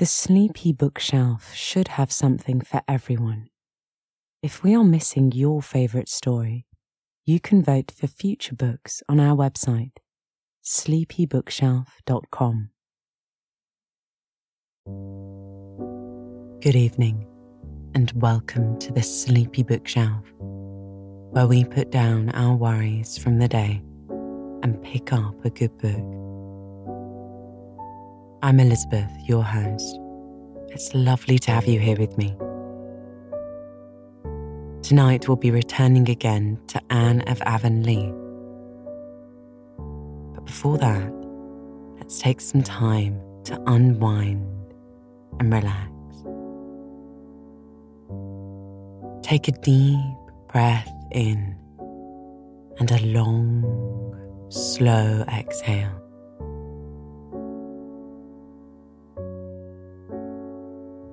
The Sleepy Bookshelf should have something for everyone. If we are missing your favourite story, you can vote for future books on our website, sleepybookshelf.com. Good evening, and welcome to the Sleepy Bookshelf, where we put down our worries from the day and pick up a good book. I'm Elizabeth, your host. It's lovely to have you here with me. Tonight we'll be returning again to Anne of Avonlea. But before that, let's take some time to unwind and relax. Take a deep breath in and a long, slow exhale.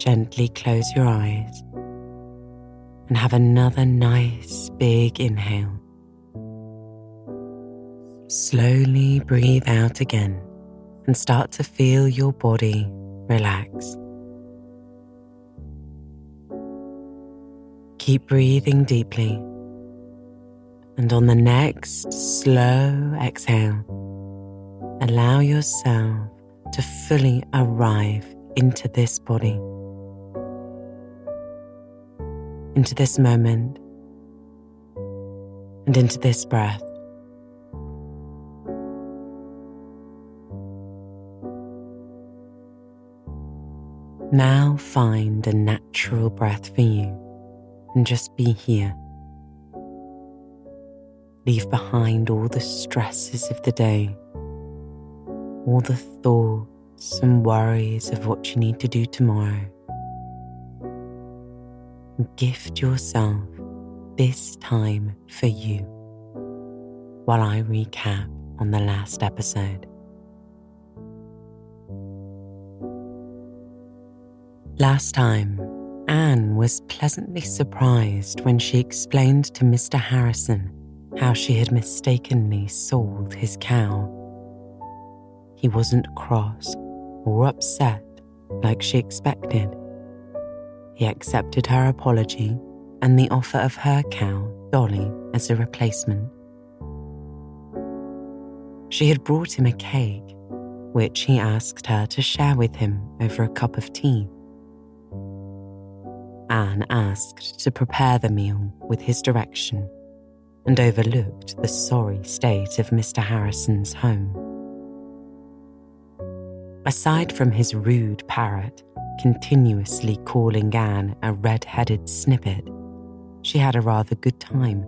Gently close your eyes and have another nice big inhale. Slowly breathe out again and start to feel your body relax. Keep breathing deeply, and on the next slow exhale, allow yourself to fully arrive into this body. Into this moment and into this breath. Now find a natural breath for you and just be here. Leave behind all the stresses of the day, all the thoughts and worries of what you need to do tomorrow gift yourself this time for you while I recap on the last episode. Last time, Anne was pleasantly surprised when she explained to Mr. Harrison how she had mistakenly sold his cow. He wasn't cross or upset like she expected. He accepted her apology and the offer of her cow, Dolly, as a replacement. She had brought him a cake, which he asked her to share with him over a cup of tea. Anne asked to prepare the meal with his direction and overlooked the sorry state of Mr. Harrison's home. Aside from his rude parrot, continuously calling Anne a red headed snippet, she had a rather good time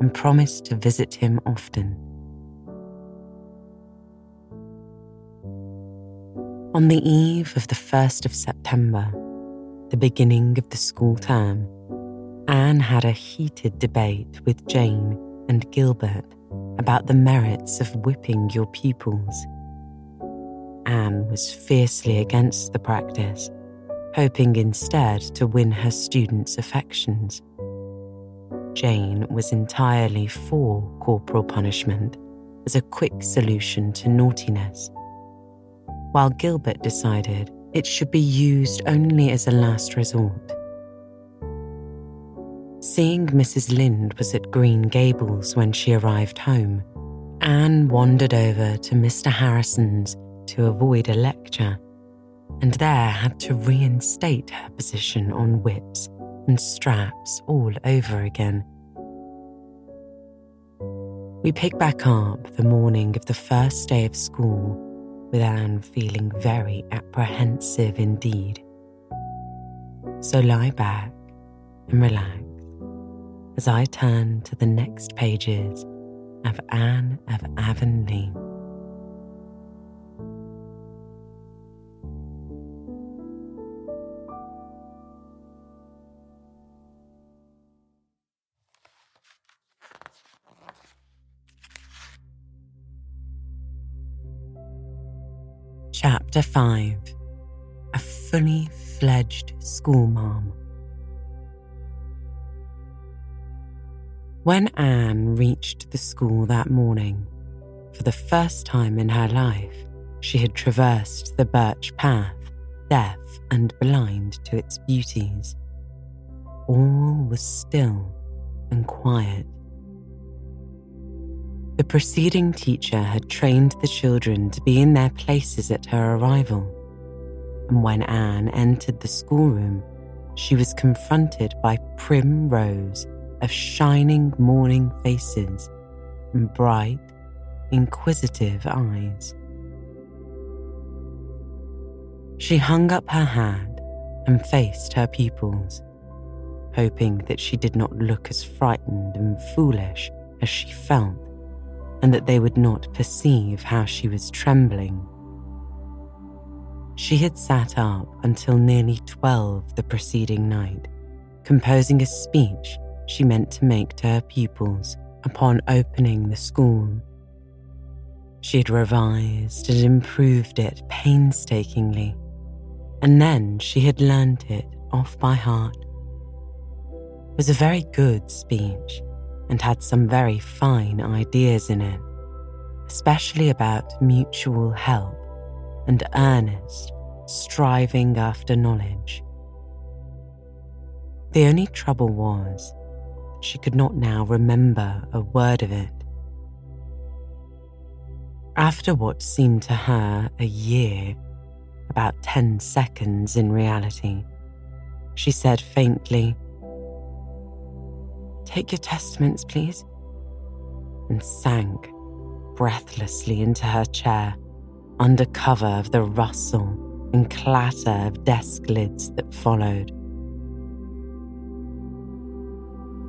and promised to visit him often. On the eve of the 1st of September, the beginning of the school term, Anne had a heated debate with Jane and Gilbert about the merits of whipping your pupils Anne was fiercely against the practice, hoping instead to win her students' affections. Jane was entirely for corporal punishment as a quick solution to naughtiness, while Gilbert decided it should be used only as a last resort. Seeing Mrs. Lynde was at Green Gables when she arrived home, Anne wandered over to Mr. Harrison's to avoid a lecture, and there had to reinstate her position on whips and straps all over again. We pick back up the morning of the first day of school with Anne feeling very apprehensive indeed. So lie back and relax as I turn to the next pages of Anne of Avonlea. Chapter 5 A Fully Fledged Schoolmarm. When Anne reached the school that morning, for the first time in her life, she had traversed the birch path, deaf and blind to its beauties. All was still and quiet. The preceding teacher had trained the children to be in their places at her arrival, and when Anne entered the schoolroom, she was confronted by prim rows of shining morning faces and bright, inquisitive eyes. She hung up her hand and faced her pupils, hoping that she did not look as frightened and foolish as she felt, and that they would not perceive how she was trembling. She had sat up until nearly twelve the preceding night, composing a speech she meant to make to her pupils upon opening the school. She had revised and improved it painstakingly, and then she had learnt it off by heart. It was a very good speech and had some very fine ideas in it, especially about mutual help and earnest striving after knowledge. The only trouble was she could not now remember a word of it. After what seemed to her a year, about 10 seconds in reality, she said faintly, Take your testaments, please, and sank breathlessly into her chair under cover of the rustle and clatter of desk lids that followed.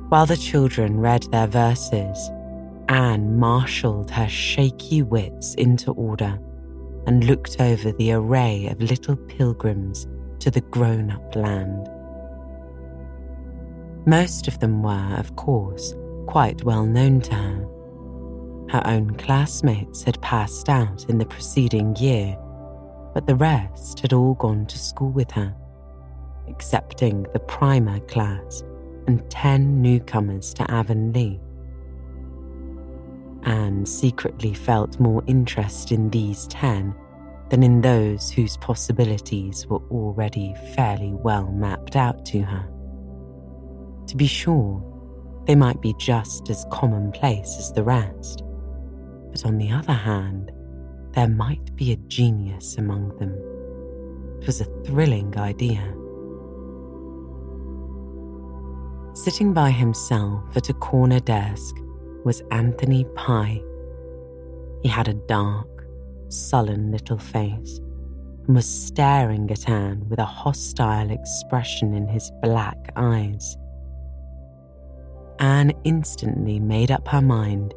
While the children read their verses, Anne marshalled her shaky wits into order and looked over the array of little pilgrims to the grown up land. Most of them were, of course, quite well known to her. Her own classmates had passed out in the preceding year, but the rest had all gone to school with her, excepting the primer class and 10 newcomers to Avonlea. Anne secretly felt more interest in these 10 than in those whose possibilities were already fairly well mapped out to her. To be sure, they might be just as commonplace as the rest, but on the other hand, there might be a genius among them. It was a thrilling idea. Sitting by himself at a corner desk was Anthony Pye. He had a dark, sullen little face and was staring at Anne with a hostile expression in his black eyes. Anne instantly made up her mind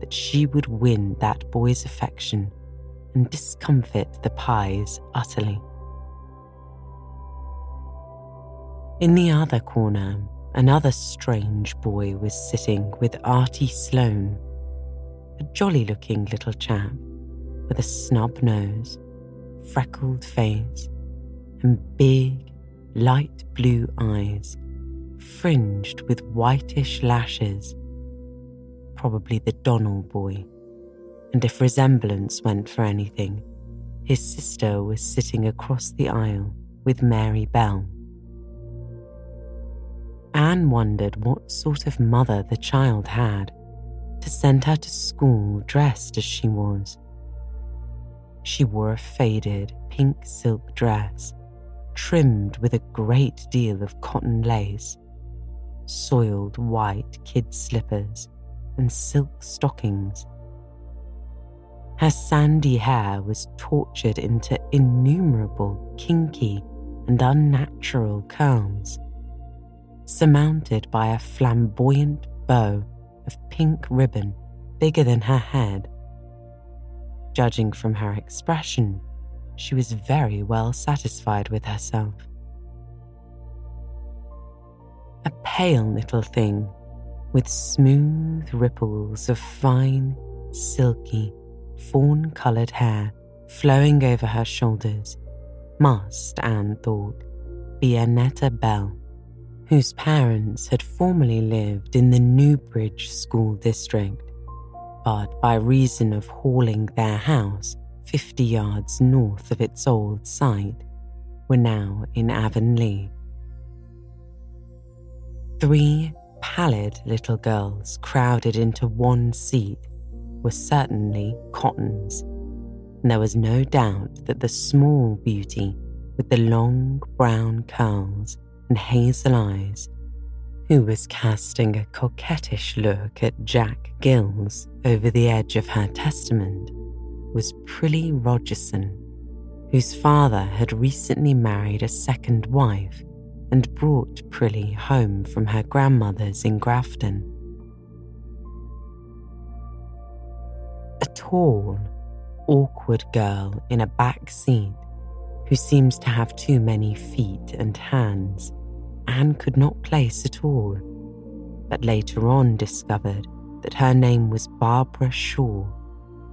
that she would win that boy's affection and discomfit the Pyes utterly. In the other corner, Another strange boy was sitting with Artie Sloane, a jolly looking little chap with a snub nose, freckled face, and big, light blue eyes, fringed with whitish lashes. Probably the Donnell boy. And if resemblance went for anything, his sister was sitting across the aisle with Mary Bell. Anne wondered what sort of mother the child had to send her to school dressed as she was. She wore a faded pink silk dress trimmed with a great deal of cotton lace, soiled white kid slippers, and silk stockings. Her sandy hair was tortured into innumerable kinky and unnatural curls surmounted by a flamboyant bow of pink ribbon bigger than her head. Judging from her expression, she was very well satisfied with herself. A pale little thing with smooth ripples of fine, silky, fawn coloured hair flowing over her shoulders must, Anne thought, be Annetta Bell whose parents had formerly lived in the Newbridge School District, but by reason of hauling their house 50 yards north of its old site, were now in Avonlea. Three pallid little girls crowded into one seat were certainly Cottons, and there was no doubt that the small beauty with the long brown curls and hazel eyes, who was casting a coquettish look at Jack Gillis over the edge of her testament, was Prillie Rogerson, whose father had recently married a second wife and brought Prillie home from her grandmother's in Grafton. A tall, awkward girl in a back seat who seems to have too many feet and hands, Anne could not place at all, but later on discovered that her name was Barbara Shaw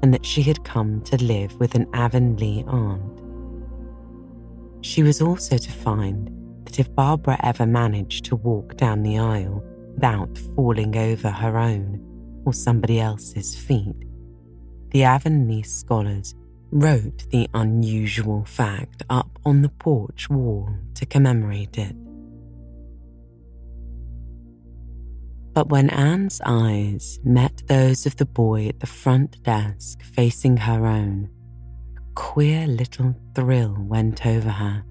and that she had come to live with an Avonlea aunt. She was also to find that if Barbara ever managed to walk down the aisle without falling over her own or somebody else's feet, the Avonlea scholars wrote the unusual fact up on the porch wall to commemorate it. But when Anne's eyes met those of the boy at the front desk facing her own, a queer little thrill went over her,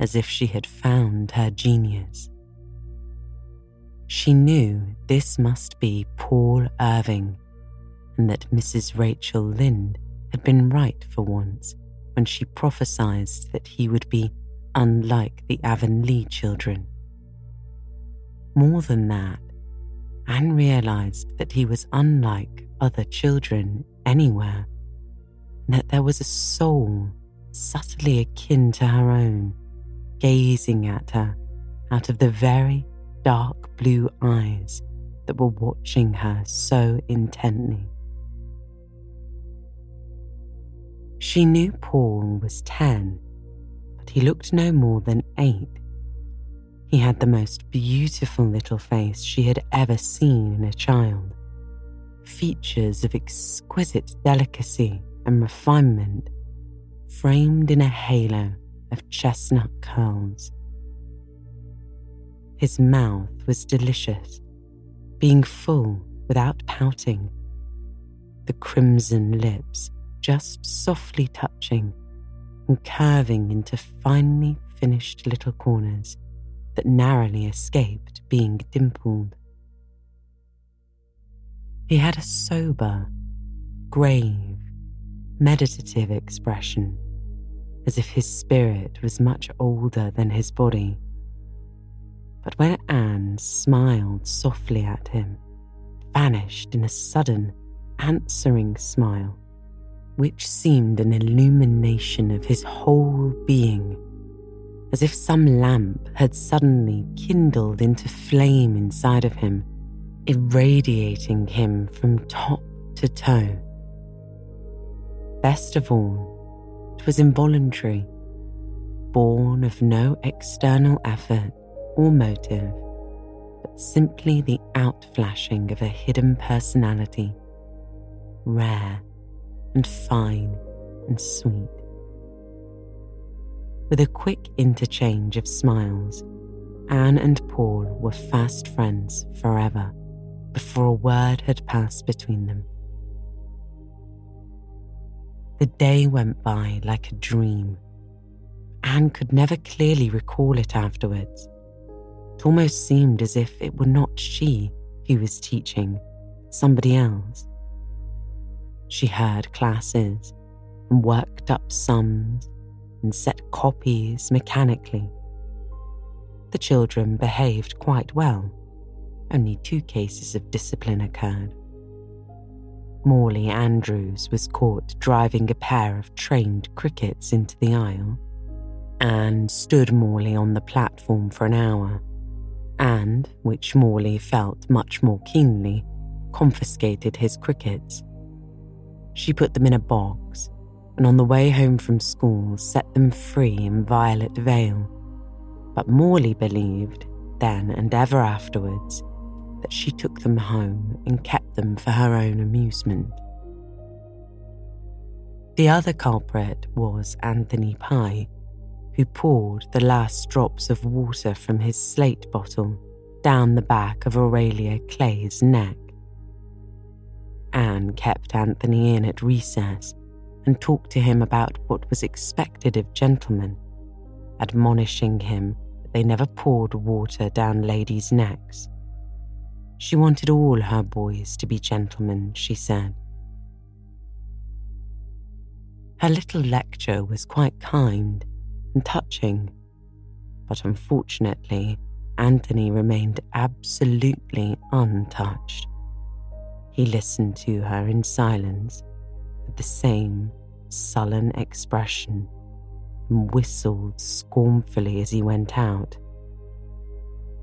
as if she had found her genius. She knew this must be Paul Irving, and that Mrs. Rachel Lynde had been right for once when she prophesied that he would be unlike the Avonlea children. More than that, Anne realized that he was unlike other children anywhere, and that there was a soul subtly akin to her own, gazing at her out of the very dark blue eyes that were watching her so intently. She knew Paul was 10, but he looked no more than eight. He had the most beautiful little face she had ever seen in a child, features of exquisite delicacy and refinement, framed in a halo of chestnut curls. His mouth was delicious, being full without pouting. The crimson lips just softly touching and curving into finely finished little corners that narrowly escaped being dimpled. He had a sober, grave, meditative expression, as if his spirit was much older than his body. But when Anne smiled softly at him, vanished in a sudden, answering smile which seemed an illumination of his whole being, as if some lamp had suddenly kindled into flame inside of him, irradiating him from top to toe. Best of all, it was involuntary, born of no external effort or motive, but simply the outflashing of a hidden personality, rare and fine and sweet. With a quick interchange of smiles, Anne and Paul were fast friends forever before a word had passed between them. The day went by like a dream. Anne could never clearly recall it afterwards. It almost seemed as if it were not she who was teaching, somebody else. She heard classes and worked up sums and set copies mechanically. The children behaved quite well. Only two cases of discipline occurred. Morley Andrews was caught driving a pair of trained crickets into the aisle. Anne stood Morley on the platform for an hour, and, which Morley felt much more keenly, confiscated his crickets she put them in a box and on the way home from school set them free in Violet Vale. But Morley believed, then and ever afterwards, that she took them home and kept them for her own amusement. The other culprit was Anthony Pye, who poured the last drops of water from his slate bottle down the back of Aurelia Clay's neck. Anne kept Anthony in at recess and talked to him about what was expected of gentlemen, admonishing him that they never poured water down ladies' necks. She wanted all her boys to be gentlemen, she said. Her little lecture was quite kind and touching, but unfortunately, Anthony remained absolutely untouched. He listened to her in silence with the same sullen expression and whistled scornfully as he went out.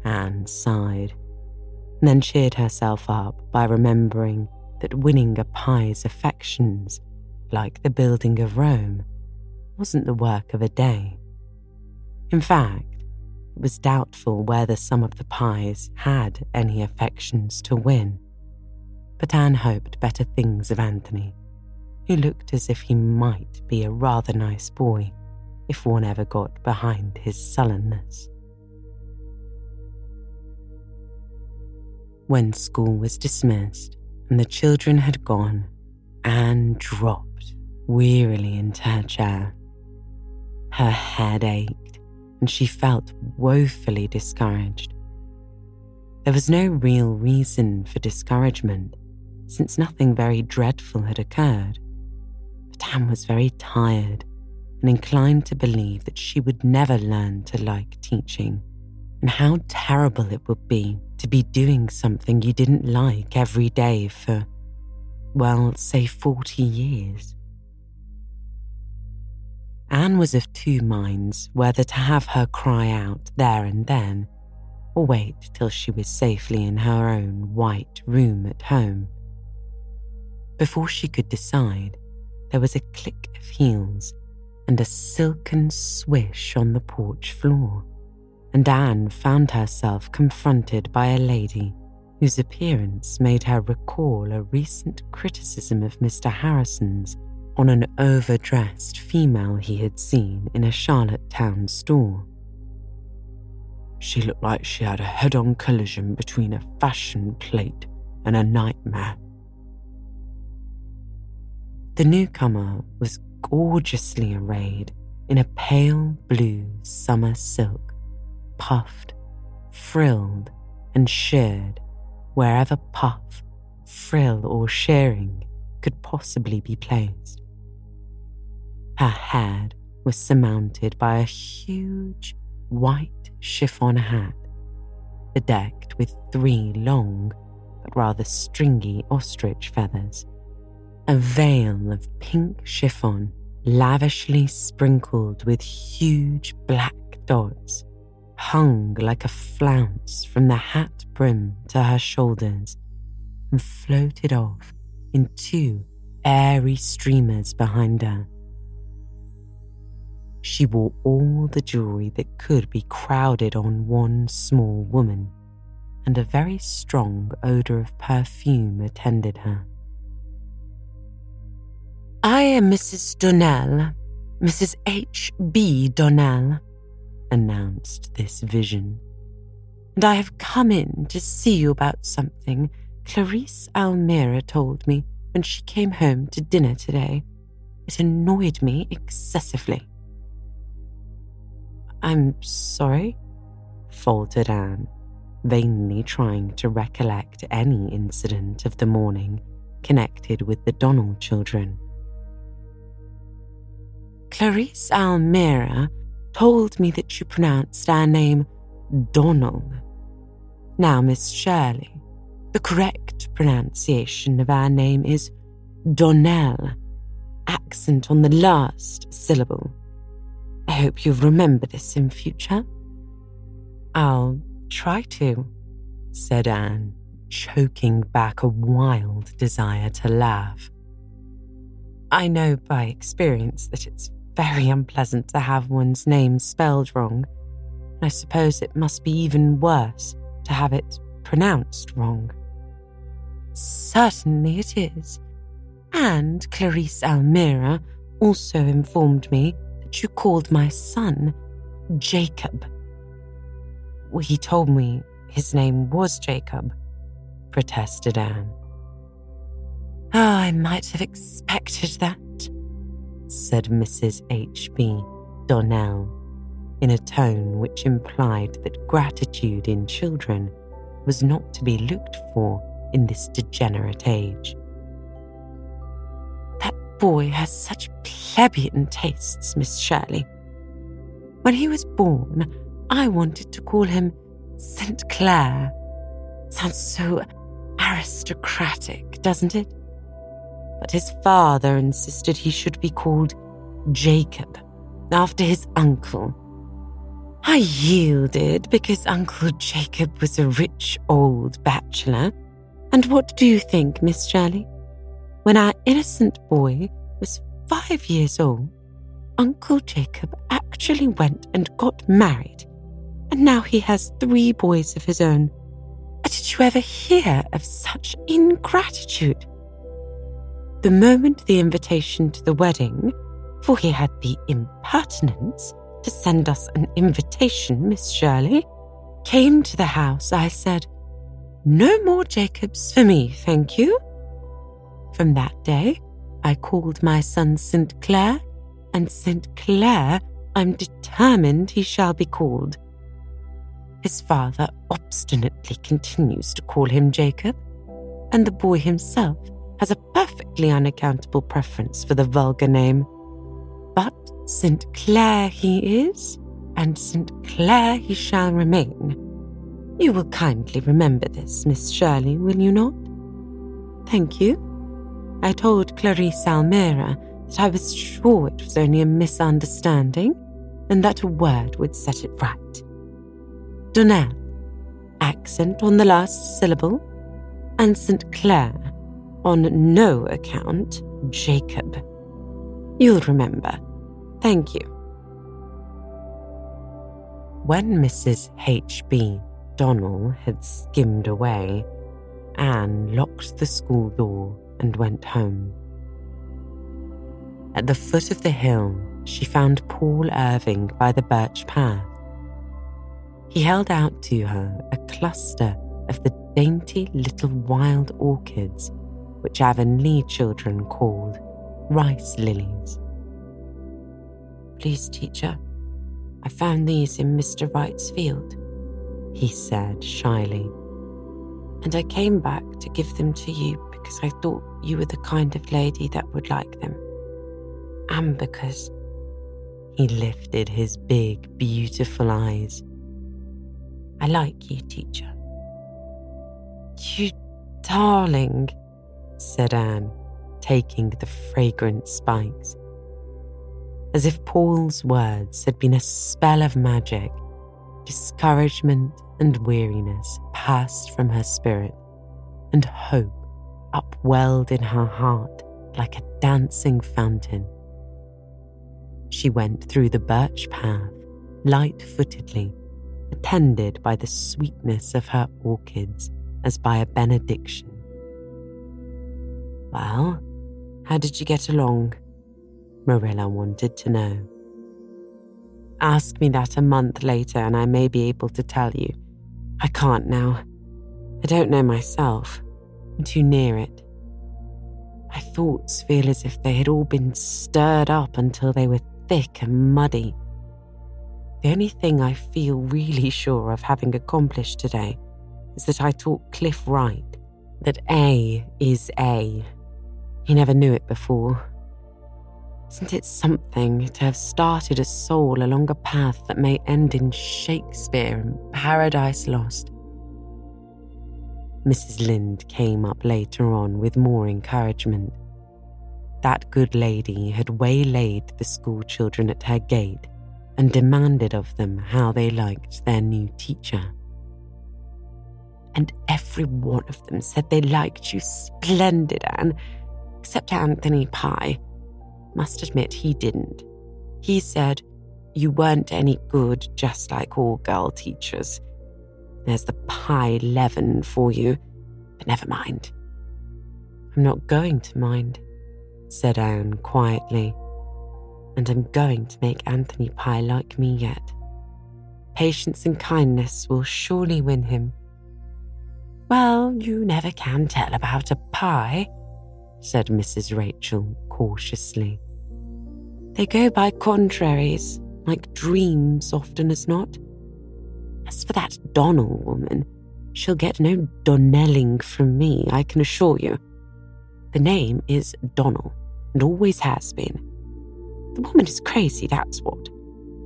Anne sighed, and then cheered herself up by remembering that winning a Pye's affections, like the building of Rome, wasn't the work of a day. In fact, it was doubtful whether some of the Pyes had any affections to win but Anne hoped better things of Anthony, who looked as if he might be a rather nice boy if one ever got behind his sullenness. When school was dismissed and the children had gone, Anne dropped wearily into her chair. Her head ached and she felt woefully discouraged. There was no real reason for discouragement since nothing very dreadful had occurred. But Anne was very tired and inclined to believe that she would never learn to like teaching, and how terrible it would be to be doing something you didn't like every day for, well, say 40 years. Anne was of two minds whether to have her cry out there and then, or wait till she was safely in her own white room at home. Before she could decide, there was a click of heels and a silken swish on the porch floor, and Anne found herself confronted by a lady whose appearance made her recall a recent criticism of Mr. Harrison's on an overdressed female he had seen in a Charlottetown store. She looked like she had a head on collision between a fashion plate and a nightmare. The newcomer was gorgeously arrayed in a pale blue summer silk, puffed, frilled, and sheared wherever puff, frill, or shearing could possibly be placed. Her head was surmounted by a huge white chiffon hat, bedecked with three long but rather stringy ostrich feathers a veil of pink chiffon lavishly sprinkled with huge black dots hung like a flounce from the hat brim to her shoulders and floated off in two airy streamers behind her. She wore all the jewelry that could be crowded on one small woman, and a very strong odour of perfume attended her. I am Mrs. Donnell, Mrs. H. B. Donnell, announced this vision. And I have come in to see you about something Clarice Almira told me when she came home to dinner today. It annoyed me excessively. I'm sorry, faltered Anne, vainly trying to recollect any incident of the morning connected with the Donnell children. Clarice Almira told me that you pronounced our name Donald. Now, Miss Shirley, the correct pronunciation of our name is Donnell, accent on the last syllable. I hope you'll remember this in future. I'll try to, said Anne, choking back a wild desire to laugh. I know by experience that it's very unpleasant to have one's name spelled wrong. I suppose it must be even worse to have it pronounced wrong. Certainly it is. And Clarice Almira also informed me that you called my son Jacob. Well, he told me his name was Jacob, protested Anne. Oh, I might have expected that, said Mrs. H.B. Donnell in a tone which implied that gratitude in children was not to be looked for in this degenerate age. That boy has such plebeian tastes, Miss Shirley. When he was born, I wanted to call him St. Clair. Sounds so aristocratic, doesn't it? But his father insisted he should be called Jacob, after his uncle. I yielded because Uncle Jacob was a rich old bachelor. And what do you think, Miss Shirley? When our innocent boy was five years old, Uncle Jacob actually went and got married and now he has three boys of his own. Did you ever hear of such ingratitude? The moment the invitation to the wedding, for he had the impertinence to send us an invitation, Miss Shirley, came to the house, I said, No more Jacobs for me, thank you. From that day, I called my son St. Clair, and St. Clair I'm determined he shall be called. His father obstinately continues to call him Jacob, and the boy himself has a perfectly unaccountable preference for the vulgar name. But St. Clair he is, and St. Clair he shall remain. You will kindly remember this, Miss Shirley, will you not? Thank you. I told Clarice Almira that I was sure it was only a misunderstanding and that a word would set it right. Donnell, accent on the last syllable, and St. Clair, on no account, Jacob. You'll remember. Thank you. When Mrs. H.B. Donnell had skimmed away, Anne locked the school door and went home. At the foot of the hill, she found Paul Irving by the birch path. He held out to her a cluster of the dainty little wild orchids which Avonlea children called rice lilies. Please, teacher, I found these in Mr. Wright's field, he said shyly. And I came back to give them to you because I thought you were the kind of lady that would like them. And because he lifted his big, beautiful eyes I like you, teacher. You darling, said Anne, taking the fragrant spikes. As if Paul's words had been a spell of magic, discouragement and weariness passed from her spirit, and hope upwelled in her heart like a dancing fountain. She went through the birch path light footedly attended by the sweetness of her orchids as by a benediction. Well, how did you get along? Marilla wanted to know. Ask me that a month later and I may be able to tell you. I can't now. I don't know myself. I'm too near it. My thoughts feel as if they had all been stirred up until they were thick and muddy the only thing I feel really sure of having accomplished today is that I taught Cliff Wright that A is A. He never knew it before. Isn't it something to have started a soul along a path that may end in Shakespeare and Paradise Lost? Mrs. Lynde came up later on with more encouragement. That good lady had waylaid the school children at her gate and demanded of them how they liked their new teacher. And every one of them said they liked you splendid, Anne, except Anthony Pye. Must admit he didn't. He said, You weren't any good, just like all girl teachers. There's the Pye leaven for you, but never mind. I'm not going to mind, said Anne quietly and I'm going to make Anthony Pye like me yet. patience and kindness will surely win him. Well, you never can tell about a Pye, said Mrs. Rachel cautiously. They go by contraries, like dreams often as not. As for that Donnell woman, she'll get no Donnelling from me, I can assure you. The name is Donnell, and always has been. The woman is crazy, that's what.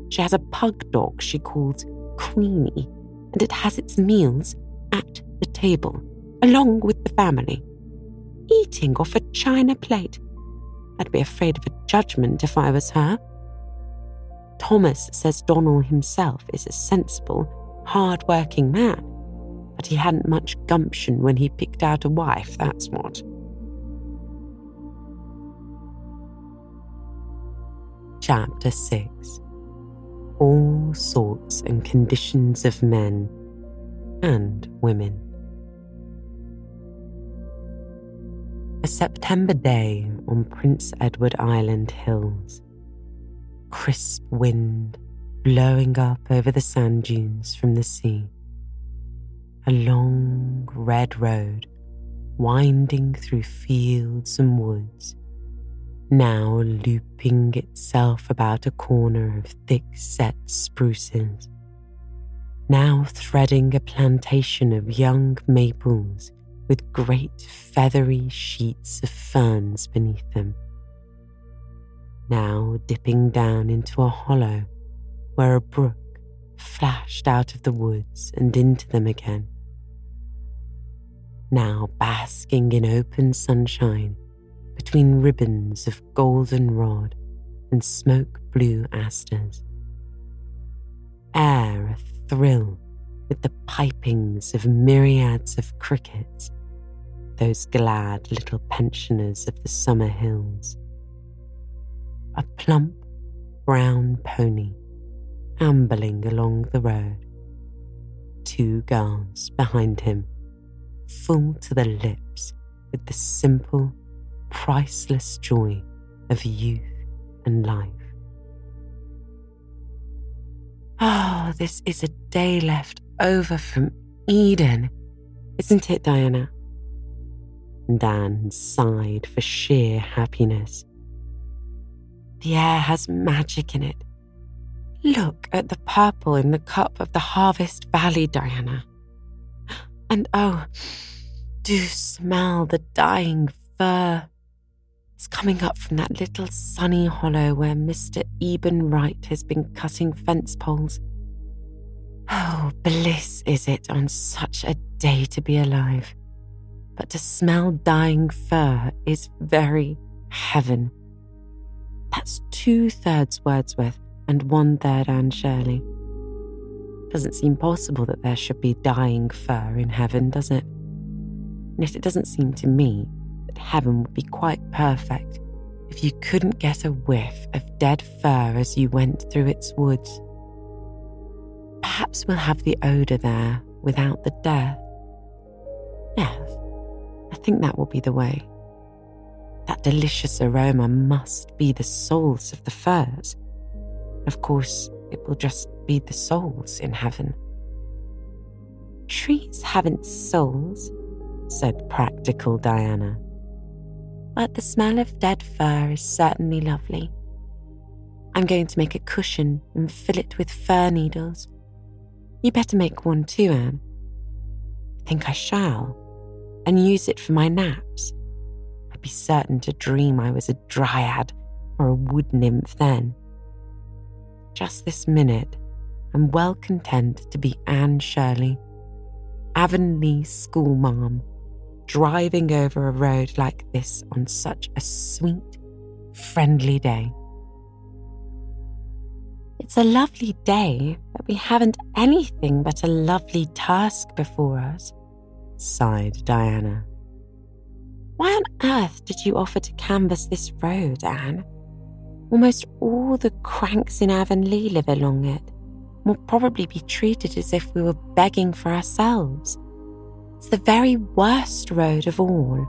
She has a pug dog she calls Queenie, and it has its meals at the table, along with the family, eating off a china plate. I'd be afraid of a judgment if I was her. Thomas says Donnell himself is a sensible, hard working man, but he hadn't much gumption when he picked out a wife, that's what. Chapter 6 All sorts and conditions of men and women. A September day on Prince Edward Island hills. Crisp wind blowing up over the sand dunes from the sea. A long red road winding through fields and woods, now looping itself about a corner of thick set spruces, now threading a plantation of young maples with great feathery sheets of ferns beneath them. Now dipping down into a hollow where a brook flashed out of the woods and into them again. Now basking in open sunshine between ribbons of goldenrod and smoke blue asters. Air athrill with the pipings of myriads of crickets those glad little pensioners of the summer hills. A plump brown pony ambling along the road. Two girls behind him, full to the lips with the simple, priceless joy of youth and life. Oh, this is a day left over from Eden, isn't it, Diana? Dan sighed for sheer happiness. The air has magic in it. Look at the purple in the cup of the Harvest Valley, Diana. And oh, do smell the dying fir. It's coming up from that little sunny hollow where Mr. Eben Wright has been cutting fence poles. Oh, bliss is it on such a day to be alive but to smell dying fir is very heaven. That's two thirds Wordsworth and one third Anne Shirley. Doesn't seem possible that there should be dying fir in heaven, does it? And yet it doesn't seem to me that heaven would be quite perfect if you couldn't get a whiff of dead fir as you went through its woods. Perhaps we'll have the odour there without the death. Yes, I think that will be the way. That delicious aroma must be the souls of the firs. Of course, it will just be the souls in heaven. Trees haven't souls, said practical Diana. But the smell of dead fir is certainly lovely. I'm going to make a cushion and fill it with fir needles. You better make one too, Anne. I think I shall and use it for my naps. I'd be certain to dream I was a dryad or a wood nymph then. Just this minute, I'm well content to be Anne Shirley, Avonlea schoolmarm, driving over a road like this on such a sweet, friendly day. It's a lovely day, but we haven't anything but a lovely task before us sighed Diana. Why on earth did you offer to canvass this road, Anne? Almost all the cranks in Avonlea live along it. We'll probably be treated as if we were begging for ourselves. It's the very worst road of all.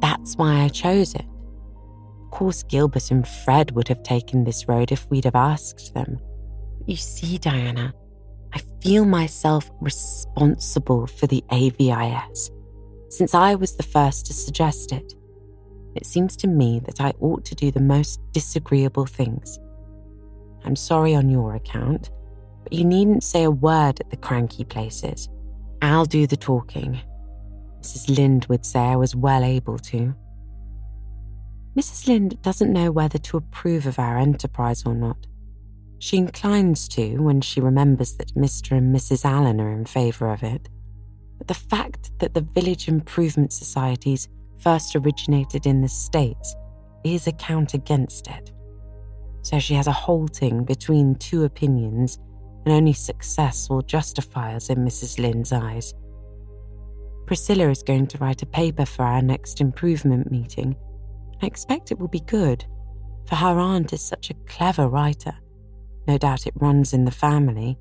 That's why I chose it. Course, Gilbert and Fred would have taken this road if we'd have asked them. But you see, Diana, I feel myself responsible for the AVIS, since I was the first to suggest it. It seems to me that I ought to do the most disagreeable things. I'm sorry on your account, but you needn't say a word at the cranky places. I'll do the talking. Mrs. Lynde would say I was well able to. Mrs. Lynde doesn't know whether to approve of our enterprise or not. She inclines to when she remembers that Mr. and Mrs. Allen are in favour of it. But the fact that the village improvement societies first originated in the States is a count against it. So she has a halting between two opinions, and only success will justify us in Mrs. Lynde's eyes. Priscilla is going to write a paper for our next improvement meeting. I expect it will be good, for her aunt is such a clever writer no doubt it runs in the family.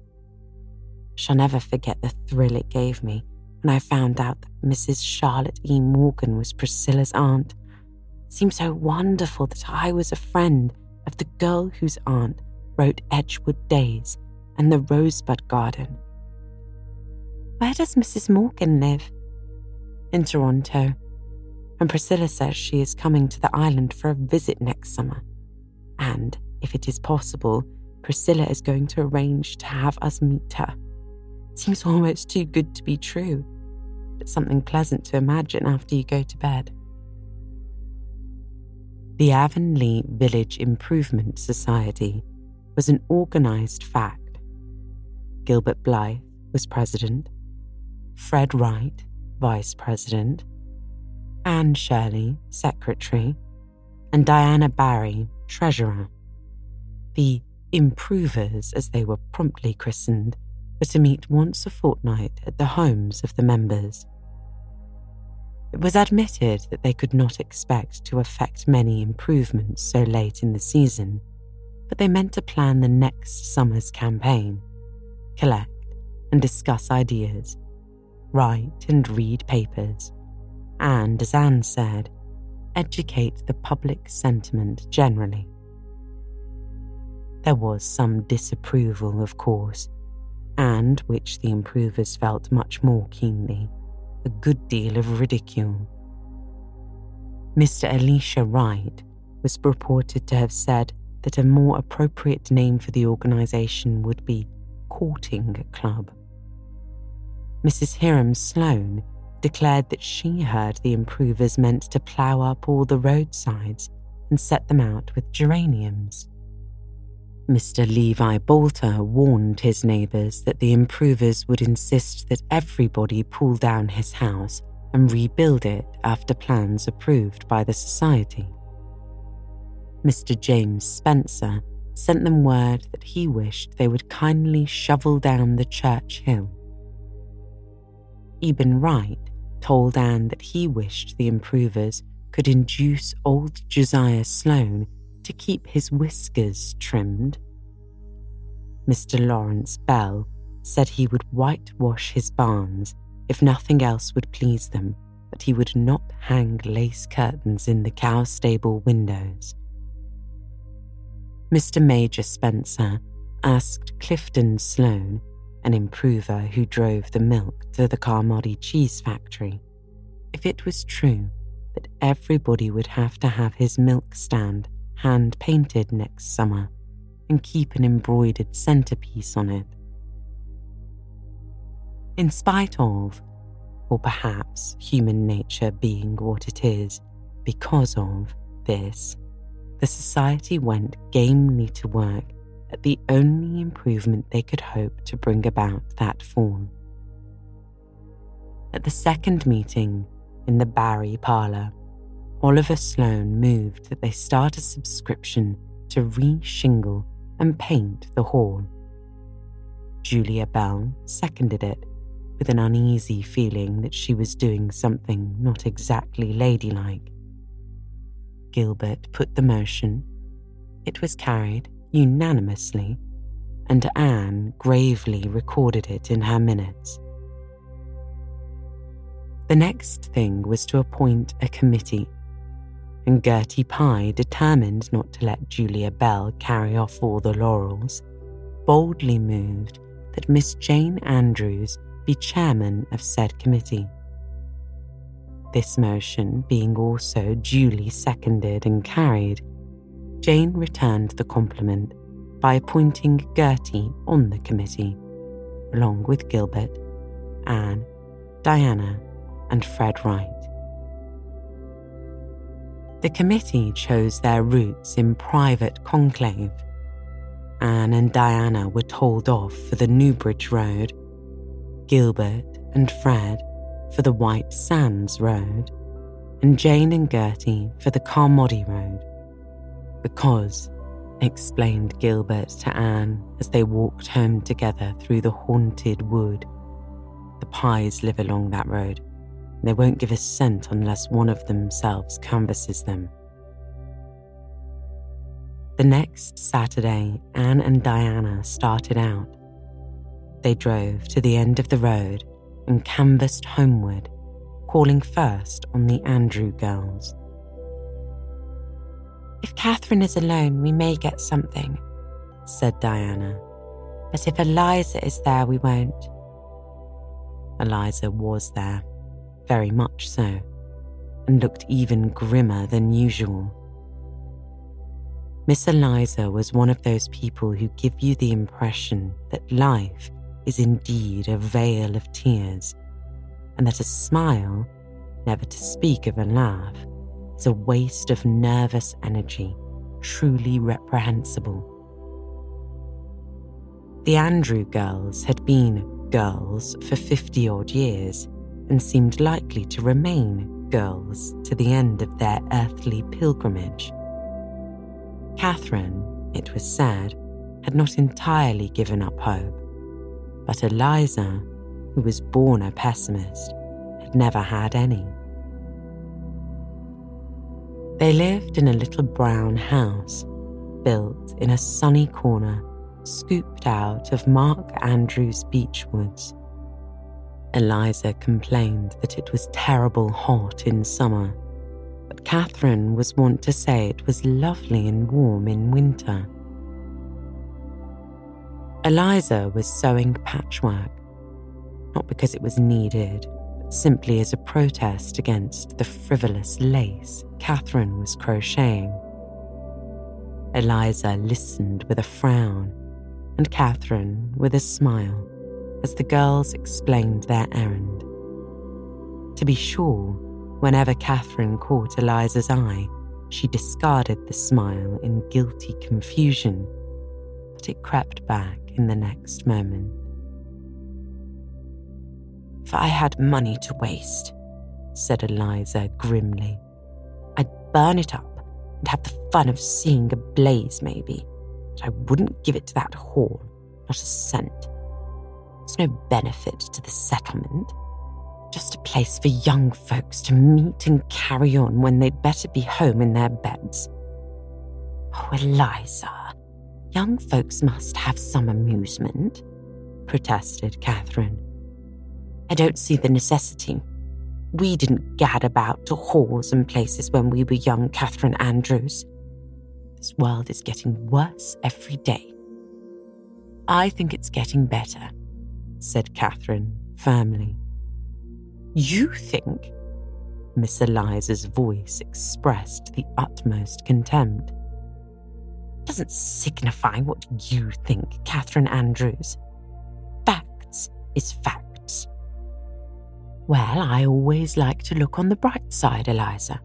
Shall never forget the thrill it gave me when I found out that Mrs. Charlotte E. Morgan was Priscilla's aunt. It seemed so wonderful that I was a friend of the girl whose aunt wrote Edgewood Days and the Rosebud Garden. Where does Mrs. Morgan live? In Toronto. And Priscilla says she is coming to the island for a visit next summer. And, if it is possible, Priscilla is going to arrange to have us meet her. It seems almost too good to be true, but something pleasant to imagine after you go to bed. The Avonlea Village Improvement Society was an organised fact. Gilbert Blythe was president, Fred Wright, vice president, Anne Shirley, secretary, and Diana Barry, treasurer. The improvers, as they were promptly christened, were to meet once a fortnight at the homes of the members. It was admitted that they could not expect to effect many improvements so late in the season, but they meant to plan the next summer's campaign, collect and discuss ideas, write and read papers, and, as Anne said, educate the public sentiment generally. There was some disapproval, of course, and which the improvers felt much more keenly, a good deal of ridicule. Mr. Elisha Wright was reported to have said that a more appropriate name for the organisation would be Courting Club. Mrs. Hiram Sloane declared that she heard the improvers meant to plough up all the roadsides and set them out with geraniums. Mr. Levi Boulter warned his neighbours that the improvers would insist that everybody pull down his house and rebuild it after plans approved by the Society. Mr. James Spencer sent them word that he wished they would kindly shovel down the church hill. Eben Wright told Anne that he wished the improvers could induce old Josiah Sloane to keep his whiskers trimmed. Mr. Lawrence Bell said he would whitewash his barns if nothing else would please them, but he would not hang lace curtains in the cow stable windows. Mr. Major Spencer asked Clifton Sloane, an improver who drove the milk to the Carmody cheese factory, if it was true that everybody would have to have his milk stand hand painted next summer and keep an embroidered centerpiece on it. In spite of, or perhaps human nature being what it is, because of this, the society went gamely to work at the only improvement they could hope to bring about that fall. At the second meeting in the Barry parlour, Oliver Sloane moved that they start a subscription to re shingle and paint the hall. Julia Bell seconded it with an uneasy feeling that she was doing something not exactly ladylike. Gilbert put the motion. It was carried unanimously, and Anne gravely recorded it in her minutes. The next thing was to appoint a committee and Gertie Pye, determined not to let Julia Bell carry off all the laurels, boldly moved that Miss Jane Andrews be chairman of said committee. This motion being also duly seconded and carried, Jane returned the compliment by appointing Gertie on the committee, along with Gilbert, Anne, Diana, and Fred Wright. The committee chose their routes in private conclave. Anne and Diana were told off for the Newbridge Road, Gilbert and Fred for the White Sands Road, and Jane and Gertie for the Carmody Road. Because, explained Gilbert to Anne as they walked home together through the haunted wood, the Pyes live along that road. They won't give a cent unless one of themselves canvasses them. The next Saturday, Anne and Diana started out. They drove to the end of the road and canvassed homeward, calling first on the Andrew girls. If Catherine is alone, we may get something, said Diana. But if Eliza is there, we won't. Eliza was there, very much so, and looked even grimmer than usual. Miss Eliza was one of those people who give you the impression that life is indeed a vale of tears, and that a smile, never to speak of a laugh, is a waste of nervous energy, truly reprehensible. The Andrew girls had been girls for 50 odd years and seemed likely to remain girls to the end of their earthly pilgrimage. Catherine, it was said, had not entirely given up hope but Eliza, who was born a pessimist, had never had any. They lived in a little brown house built in a sunny corner scooped out of Mark Andrews' beech woods. Eliza complained that it was terrible hot in summer, but Catherine was wont to say it was lovely and warm in winter. Eliza was sewing patchwork, not because it was needed, simply as a protest against the frivolous lace Catherine was crocheting. Eliza listened with a frown, and Catherine with a smile, as the girls explained their errand. To be sure, whenever Catherine caught Eliza's eye, she discarded the smile in guilty confusion, but it crept back in the next moment. If I had money to waste, said Eliza grimly, I'd burn it up and have the fun of seeing a blaze, maybe. But I wouldn't give it to that whore, not a cent. It's no benefit to the settlement. Just a place for young folks to meet and carry on when they'd better be home in their beds. Oh, Eliza, Young folks must have some amusement, protested Catherine. I don't see the necessity. We didn't gad about to halls and places when we were young, Catherine Andrews. This world is getting worse every day. I think it's getting better, said Catherine firmly. You think? Miss Eliza's voice expressed the utmost contempt doesn't signify what you think, Catherine Andrews. Facts is facts. Well, I always like to look on the bright side, Eliza.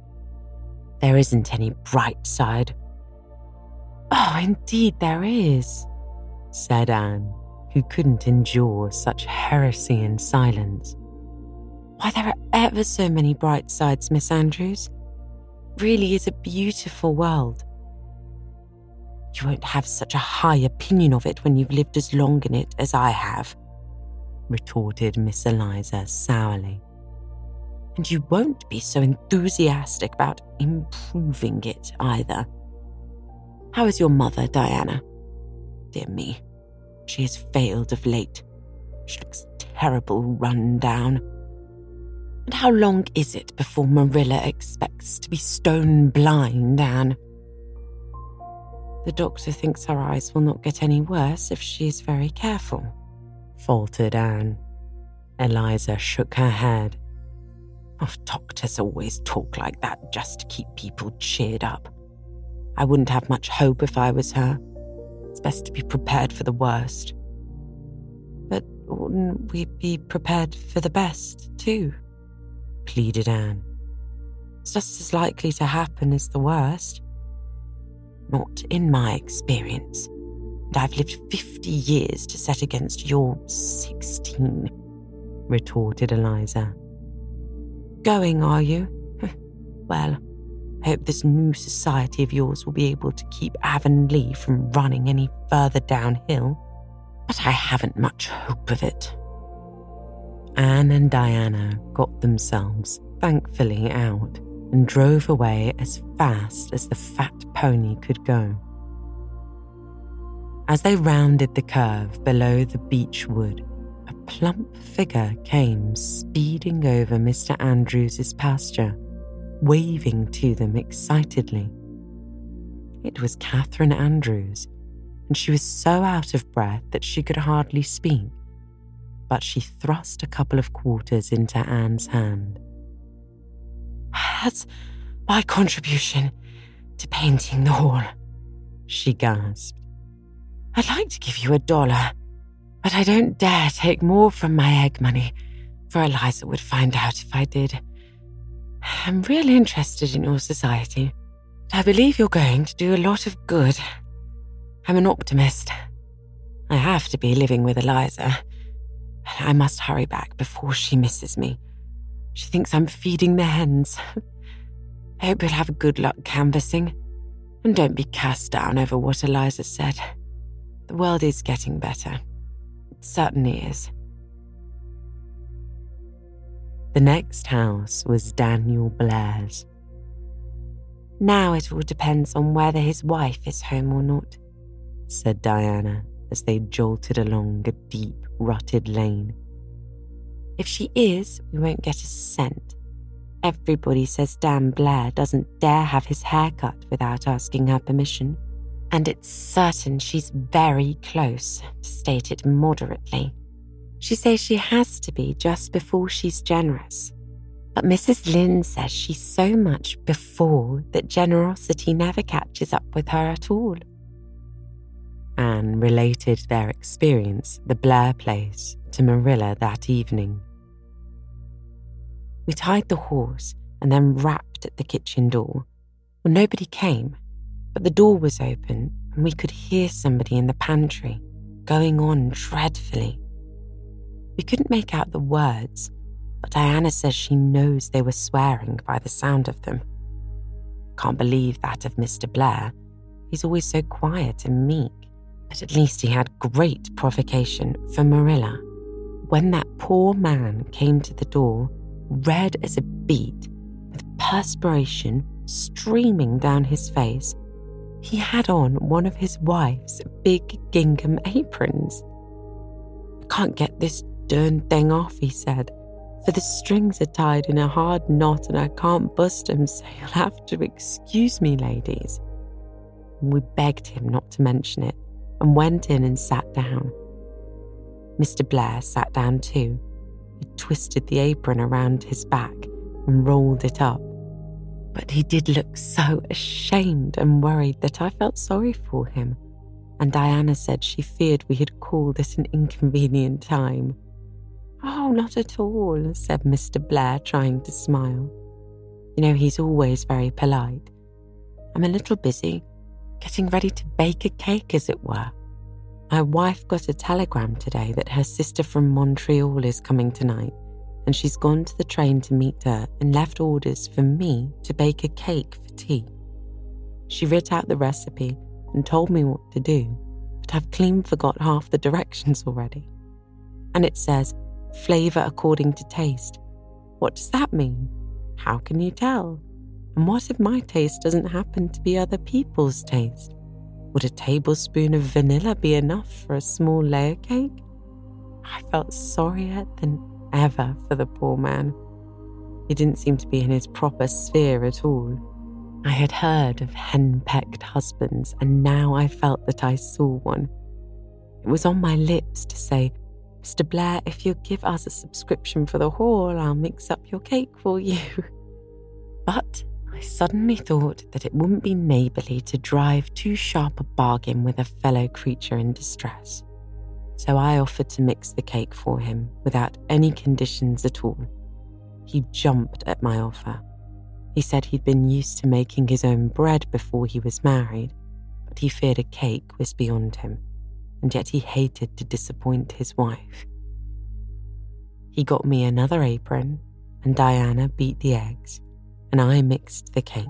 There isn't any bright side. Oh, indeed there is, said Anne, who couldn't endure such heresy in silence. Why, there are ever so many bright sides, Miss Andrews. Really is a beautiful world. You won't have such a high opinion of it when you've lived as long in it as I have, retorted Miss Eliza sourly. And you won't be so enthusiastic about improving it either. How is your mother, Diana? Dear me, she has failed of late. She looks terrible run down. And how long is it before Marilla expects to be stone blind, Anne? The doctor thinks her eyes will not get any worse if she is very careful, faltered Anne. Eliza shook her head. Oh, doctors always talk like that just to keep people cheered up. I wouldn't have much hope if I was her. It's best to be prepared for the worst. But wouldn't we be prepared for the best, too? pleaded Anne. It's just as likely to happen as the worst. Not in my experience. And I've lived 50 years to set against your 16, retorted Eliza. Going, are you? well, I hope this new society of yours will be able to keep Avonlea from running any further downhill. But I haven't much hope of it. Anne and Diana got themselves, thankfully, out and drove away as fast as the fat pony could go. As they rounded the curve below the beech wood, a plump figure came speeding over Mr. Andrews's pasture, waving to them excitedly. It was Catherine Andrews, and she was so out of breath that she could hardly speak. But she thrust a couple of quarters into Anne's hand. That's my contribution to painting the hall, she gasped. I'd like to give you a dollar, but I don't dare take more from my egg money, for Eliza would find out if I did. I'm really interested in your society. I believe you're going to do a lot of good. I'm an optimist. I have to be living with Eliza. I must hurry back before she misses me. She thinks I'm feeding the hens. I hope you'll have good luck canvassing. And don't be cast down over what Eliza said. The world is getting better. It certainly is. The next house was Daniel Blair's. Now it all depends on whether his wife is home or not, said Diana as they jolted along a deep, rutted lane. If she is, we won't get a cent. Everybody says Dan Blair doesn't dare have his hair cut without asking her permission. And it's certain she's very close, to state it moderately. She says she has to be just before she's generous. But Mrs. Lynde says she's so much before that generosity never catches up with her at all. Anne related their experience, the Blair place, to Marilla that evening. We tied the horse and then rapped at the kitchen door. Well, nobody came, but the door was open and we could hear somebody in the pantry going on dreadfully. We couldn't make out the words, but Diana says she knows they were swearing by the sound of them. Can't believe that of Mr. Blair. He's always so quiet and meek, but at least he had great provocation for Marilla. When that poor man came to the door, red as a beet, with perspiration streaming down his face. He had on one of his wife's big gingham aprons. I can't get this darn thing off, he said, for the strings are tied in a hard knot and I can't bust 'em, so you'll have to excuse me, ladies. We begged him not to mention it and went in and sat down. Mr. Blair sat down too he twisted the apron around his back and rolled it up. But he did look so ashamed and worried that I felt sorry for him, and Diana said she feared we had called at an inconvenient time. Oh, not at all, said Mr. Blair, trying to smile. You know, he's always very polite. I'm a little busy, getting ready to bake a cake, as it were. My wife got a telegram today that her sister from Montreal is coming tonight, and she's gone to the train to meet her and left orders for me to bake a cake for tea. She writ out the recipe and told me what to do, but I've clean forgot half the directions already. And it says, flavour according to taste. What does that mean? How can you tell? And what if my taste doesn't happen to be other people's taste? Would a tablespoon of vanilla be enough for a small layer cake? I felt sorrier than ever for the poor man. He didn't seem to be in his proper sphere at all. I had heard of hen-pecked husbands, and now I felt that I saw one. It was on my lips to say, Mr. Blair, if you'll give us a subscription for the hall, I'll mix up your cake for you. But I suddenly thought that it wouldn't be neighbourly to drive too sharp a bargain with a fellow creature in distress. So I offered to mix the cake for him without any conditions at all. He jumped at my offer. He said he'd been used to making his own bread before he was married, but he feared a cake was beyond him, and yet he hated to disappoint his wife. He got me another apron, and Diana beat the eggs, and I mixed the cake.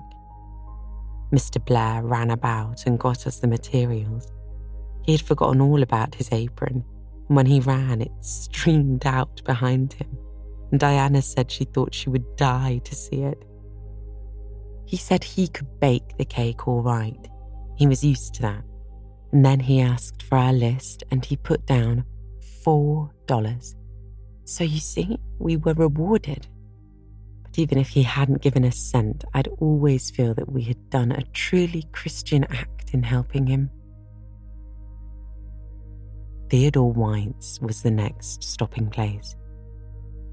Mr. Blair ran about and got us the materials. He had forgotten all about his apron, and when he ran, it streamed out behind him, and Diana said she thought she would die to see it. He said he could bake the cake all right. He was used to that. And then he asked for our list and he put down $4. So you see, we were rewarded. But even if he hadn't given a cent, I'd always feel that we had done a truly Christian act in helping him. Theodore White's was the next stopping place.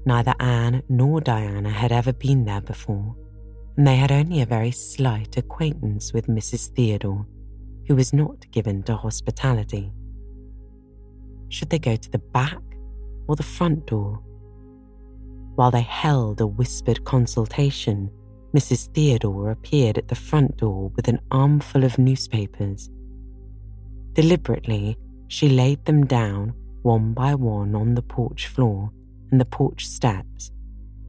Neither Anne nor Diana had ever been there before and they had only a very slight acquaintance with Mrs. Theodore, who was not given to hospitality. Should they go to the back or the front door? While they held a whispered consultation, Mrs. Theodore appeared at the front door with an armful of newspapers. Deliberately, she laid them down one by one on the porch floor and the porch steps,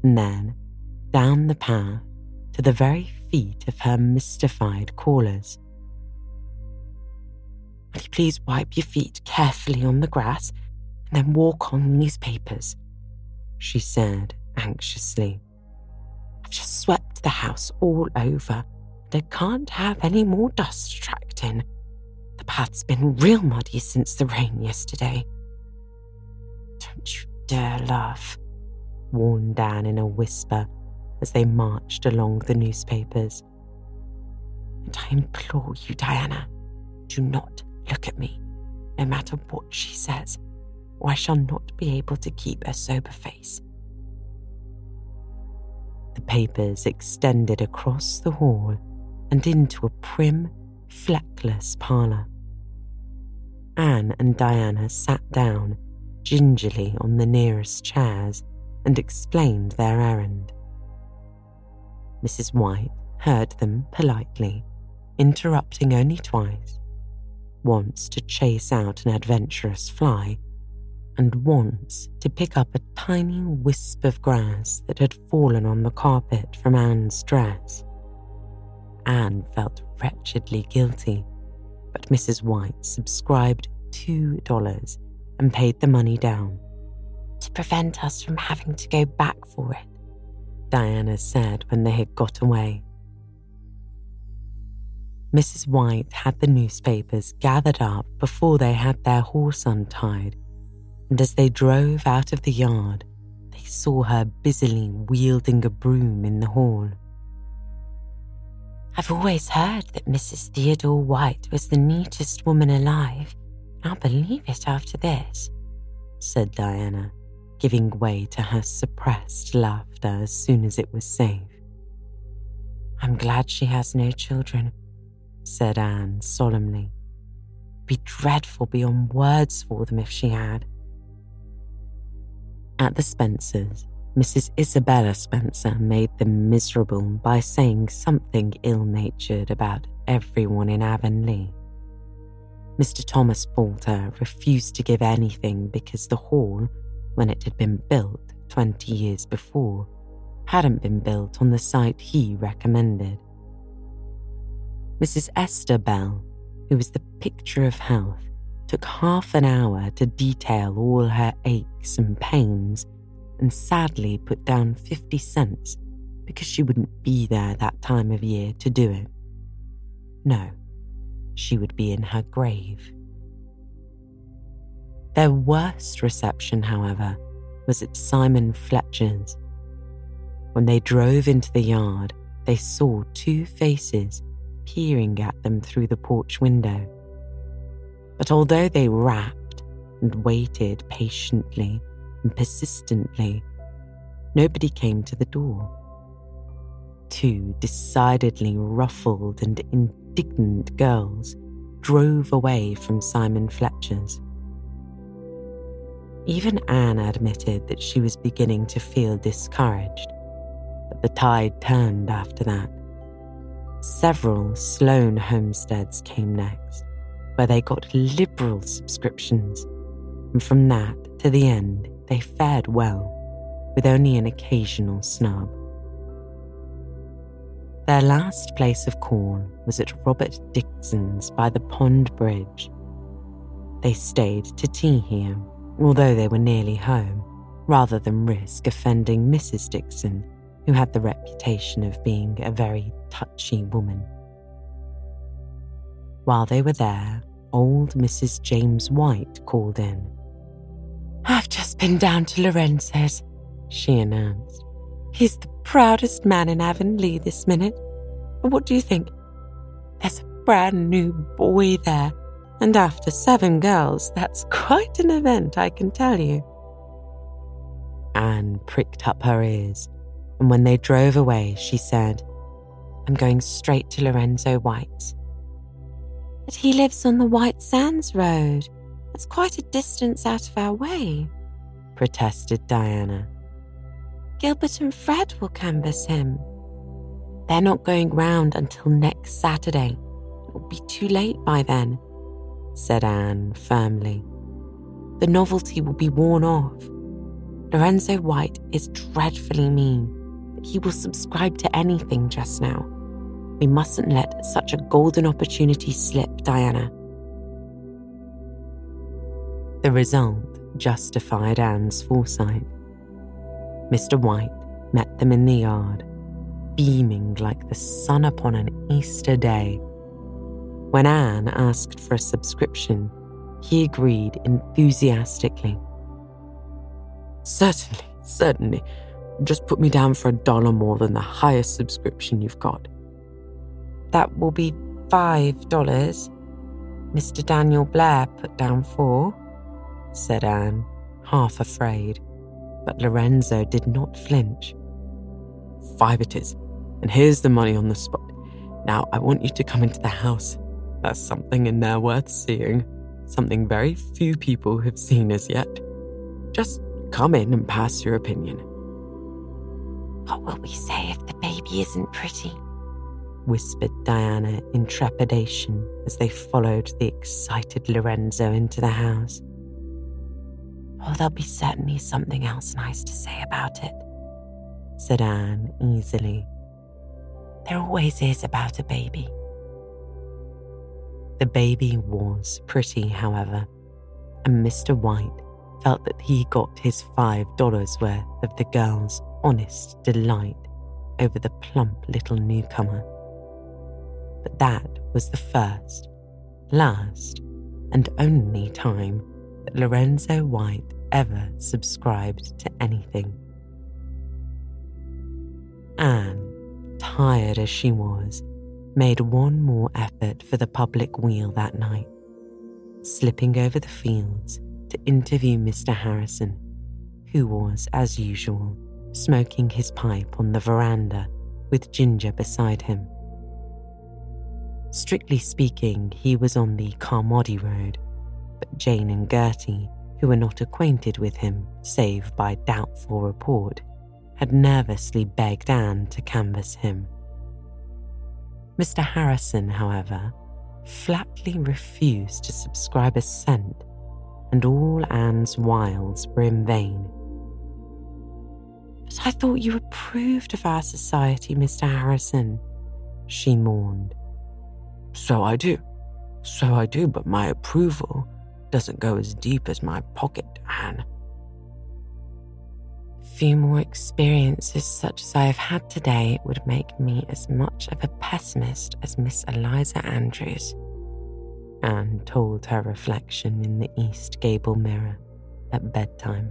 and then down the path to the very feet of her mystified callers. Will you please wipe your feet carefully on the grass and then walk on newspapers? She said anxiously. I've just swept the house all over and I can't have any more dust tracked in. Path's been real muddy since the rain yesterday. Don't you dare laugh, warned Anne in a whisper as they marched along the newspapers. And I implore you, Diana, do not look at me, no matter what she says, or I shall not be able to keep a sober face. The papers extended across the hall and into a prim, fleckless parlour. Anne and Diana sat down gingerly on the nearest chairs and explained their errand. Mrs. White heard them politely, interrupting only twice once to chase out an adventurous fly, and once to pick up a tiny wisp of grass that had fallen on the carpet from Anne's dress. Anne felt wretchedly guilty, Mrs. White subscribed $2 and paid the money down to prevent us from having to go back for it Diana said when they had got away. Mrs. White had the newspapers gathered up before they had their horse untied, and as they drove out of the yard, they saw her busily wielding a broom in the hall. I've always heard that Mrs. Theodore White was the neatest woman alive. I'll believe it after this, said Diana giving way to her suppressed laughter as soon as it was safe. I'm glad she has no children, said Anne solemnly. Be dreadful beyond words for them if she had. At the Spencers, Mrs. Isabella Spencer made them miserable by saying something ill natured about everyone in Avonlea. Mr. Thomas Boulter refused to give anything because the hall when it had been built 20 years before, hadn't been built on the site he recommended. Mrs. Esther Bell, who was the picture of health, took half an hour to detail all her aches and pains and sadly put down 50 cents because she wouldn't be there that time of year to do it. No, she would be in her grave. Their worst reception, however, was at Simon Fletcher's. When they drove into the yard, they saw two faces peering at them through the porch window. But although they rapped, and waited patiently and persistently, nobody came to the door. Two decidedly ruffled and indignant girls drove away from Simon Fletcher's. Even Anne admitted that she was beginning to feel discouraged, but the tide turned after that. Several Sloane homesteads came next, where they got liberal subscriptions, and from that to the end they fared well, with only an occasional snub. Their last place of call was at Robert Dixon's by the Pond Bridge. They stayed to tea here, although they were nearly home, rather than risk offending Mrs. Dixon, who had the reputation of being a very touchy woman. While they were there, old Mrs. James White called in. I've just been down to Lorenzo's, she announced. He's the proudest man in Avonlea this minute. What do you think? There's a brand new boy there, and after seven girls, that's quite an event, I can tell you. Anne pricked up her ears, and when they drove away, she said, I'm going straight to Lorenzo White's. But he lives on the White Sands Road. That's quite a distance out of our way, protested Diana. Gilbert and Fred will canvass him. They're not going round until next Saturday. It'll be too late by then, said Anne firmly. The novelty will be worn off. Lorenzo White is dreadfully mean, he will subscribe to anything just now. We mustn't let such a golden opportunity slip, Diana. The result justified Anne's foresight. Mr. White met them in the yard, beaming like the sun upon an Easter day. When Anne asked for a subscription, he agreed enthusiastically. Certainly, certainly. Just put me down for a dollar more than the highest subscription you've got. That will be five dollars. Mr. Daniel Blair put down four, said Anne, half afraid but Lorenzo did not flinch. Five it is, and here's the money on the spot. Now I want you to come into the house. There's something in there worth seeing, something very few people have seen as yet. Just come in and pass your opinion. What will we say if the baby isn't pretty? whispered Diana in trepidation as they followed the excited Lorenzo into the house. Oh, there'll be certainly something else nice to say about it, said Anne easily. There always is about a baby. The baby was pretty, however, and Mr. White felt that he got his five dollars worth of the girl's honest delight over the plump little newcomer. But that was the first, last, and only time Lorenzo White ever subscribed to anything. Anne, tired as she was, made one more effort for the public weal that night, slipping over the fields to interview Mr. Harrison, who was, as usual, smoking his pipe on the veranda with Ginger beside him. Strictly speaking, he was on the Carmody Road, Jane and Gertie, who were not acquainted with him save by doubtful report, had nervously begged Anne to canvass him. Mr. Harrison, however, flatly refused to subscribe a cent, and all Anne's wiles were in vain. But I thought you approved of our society, Mr. Harrison, she mourned. So I do. So I do, but my approval doesn't go as deep as my pocket, Anne. Few more experiences such as I have had today would make me as much of a pessimist as Miss Eliza Andrews, Anne told her reflection in the east gable mirror at bedtime.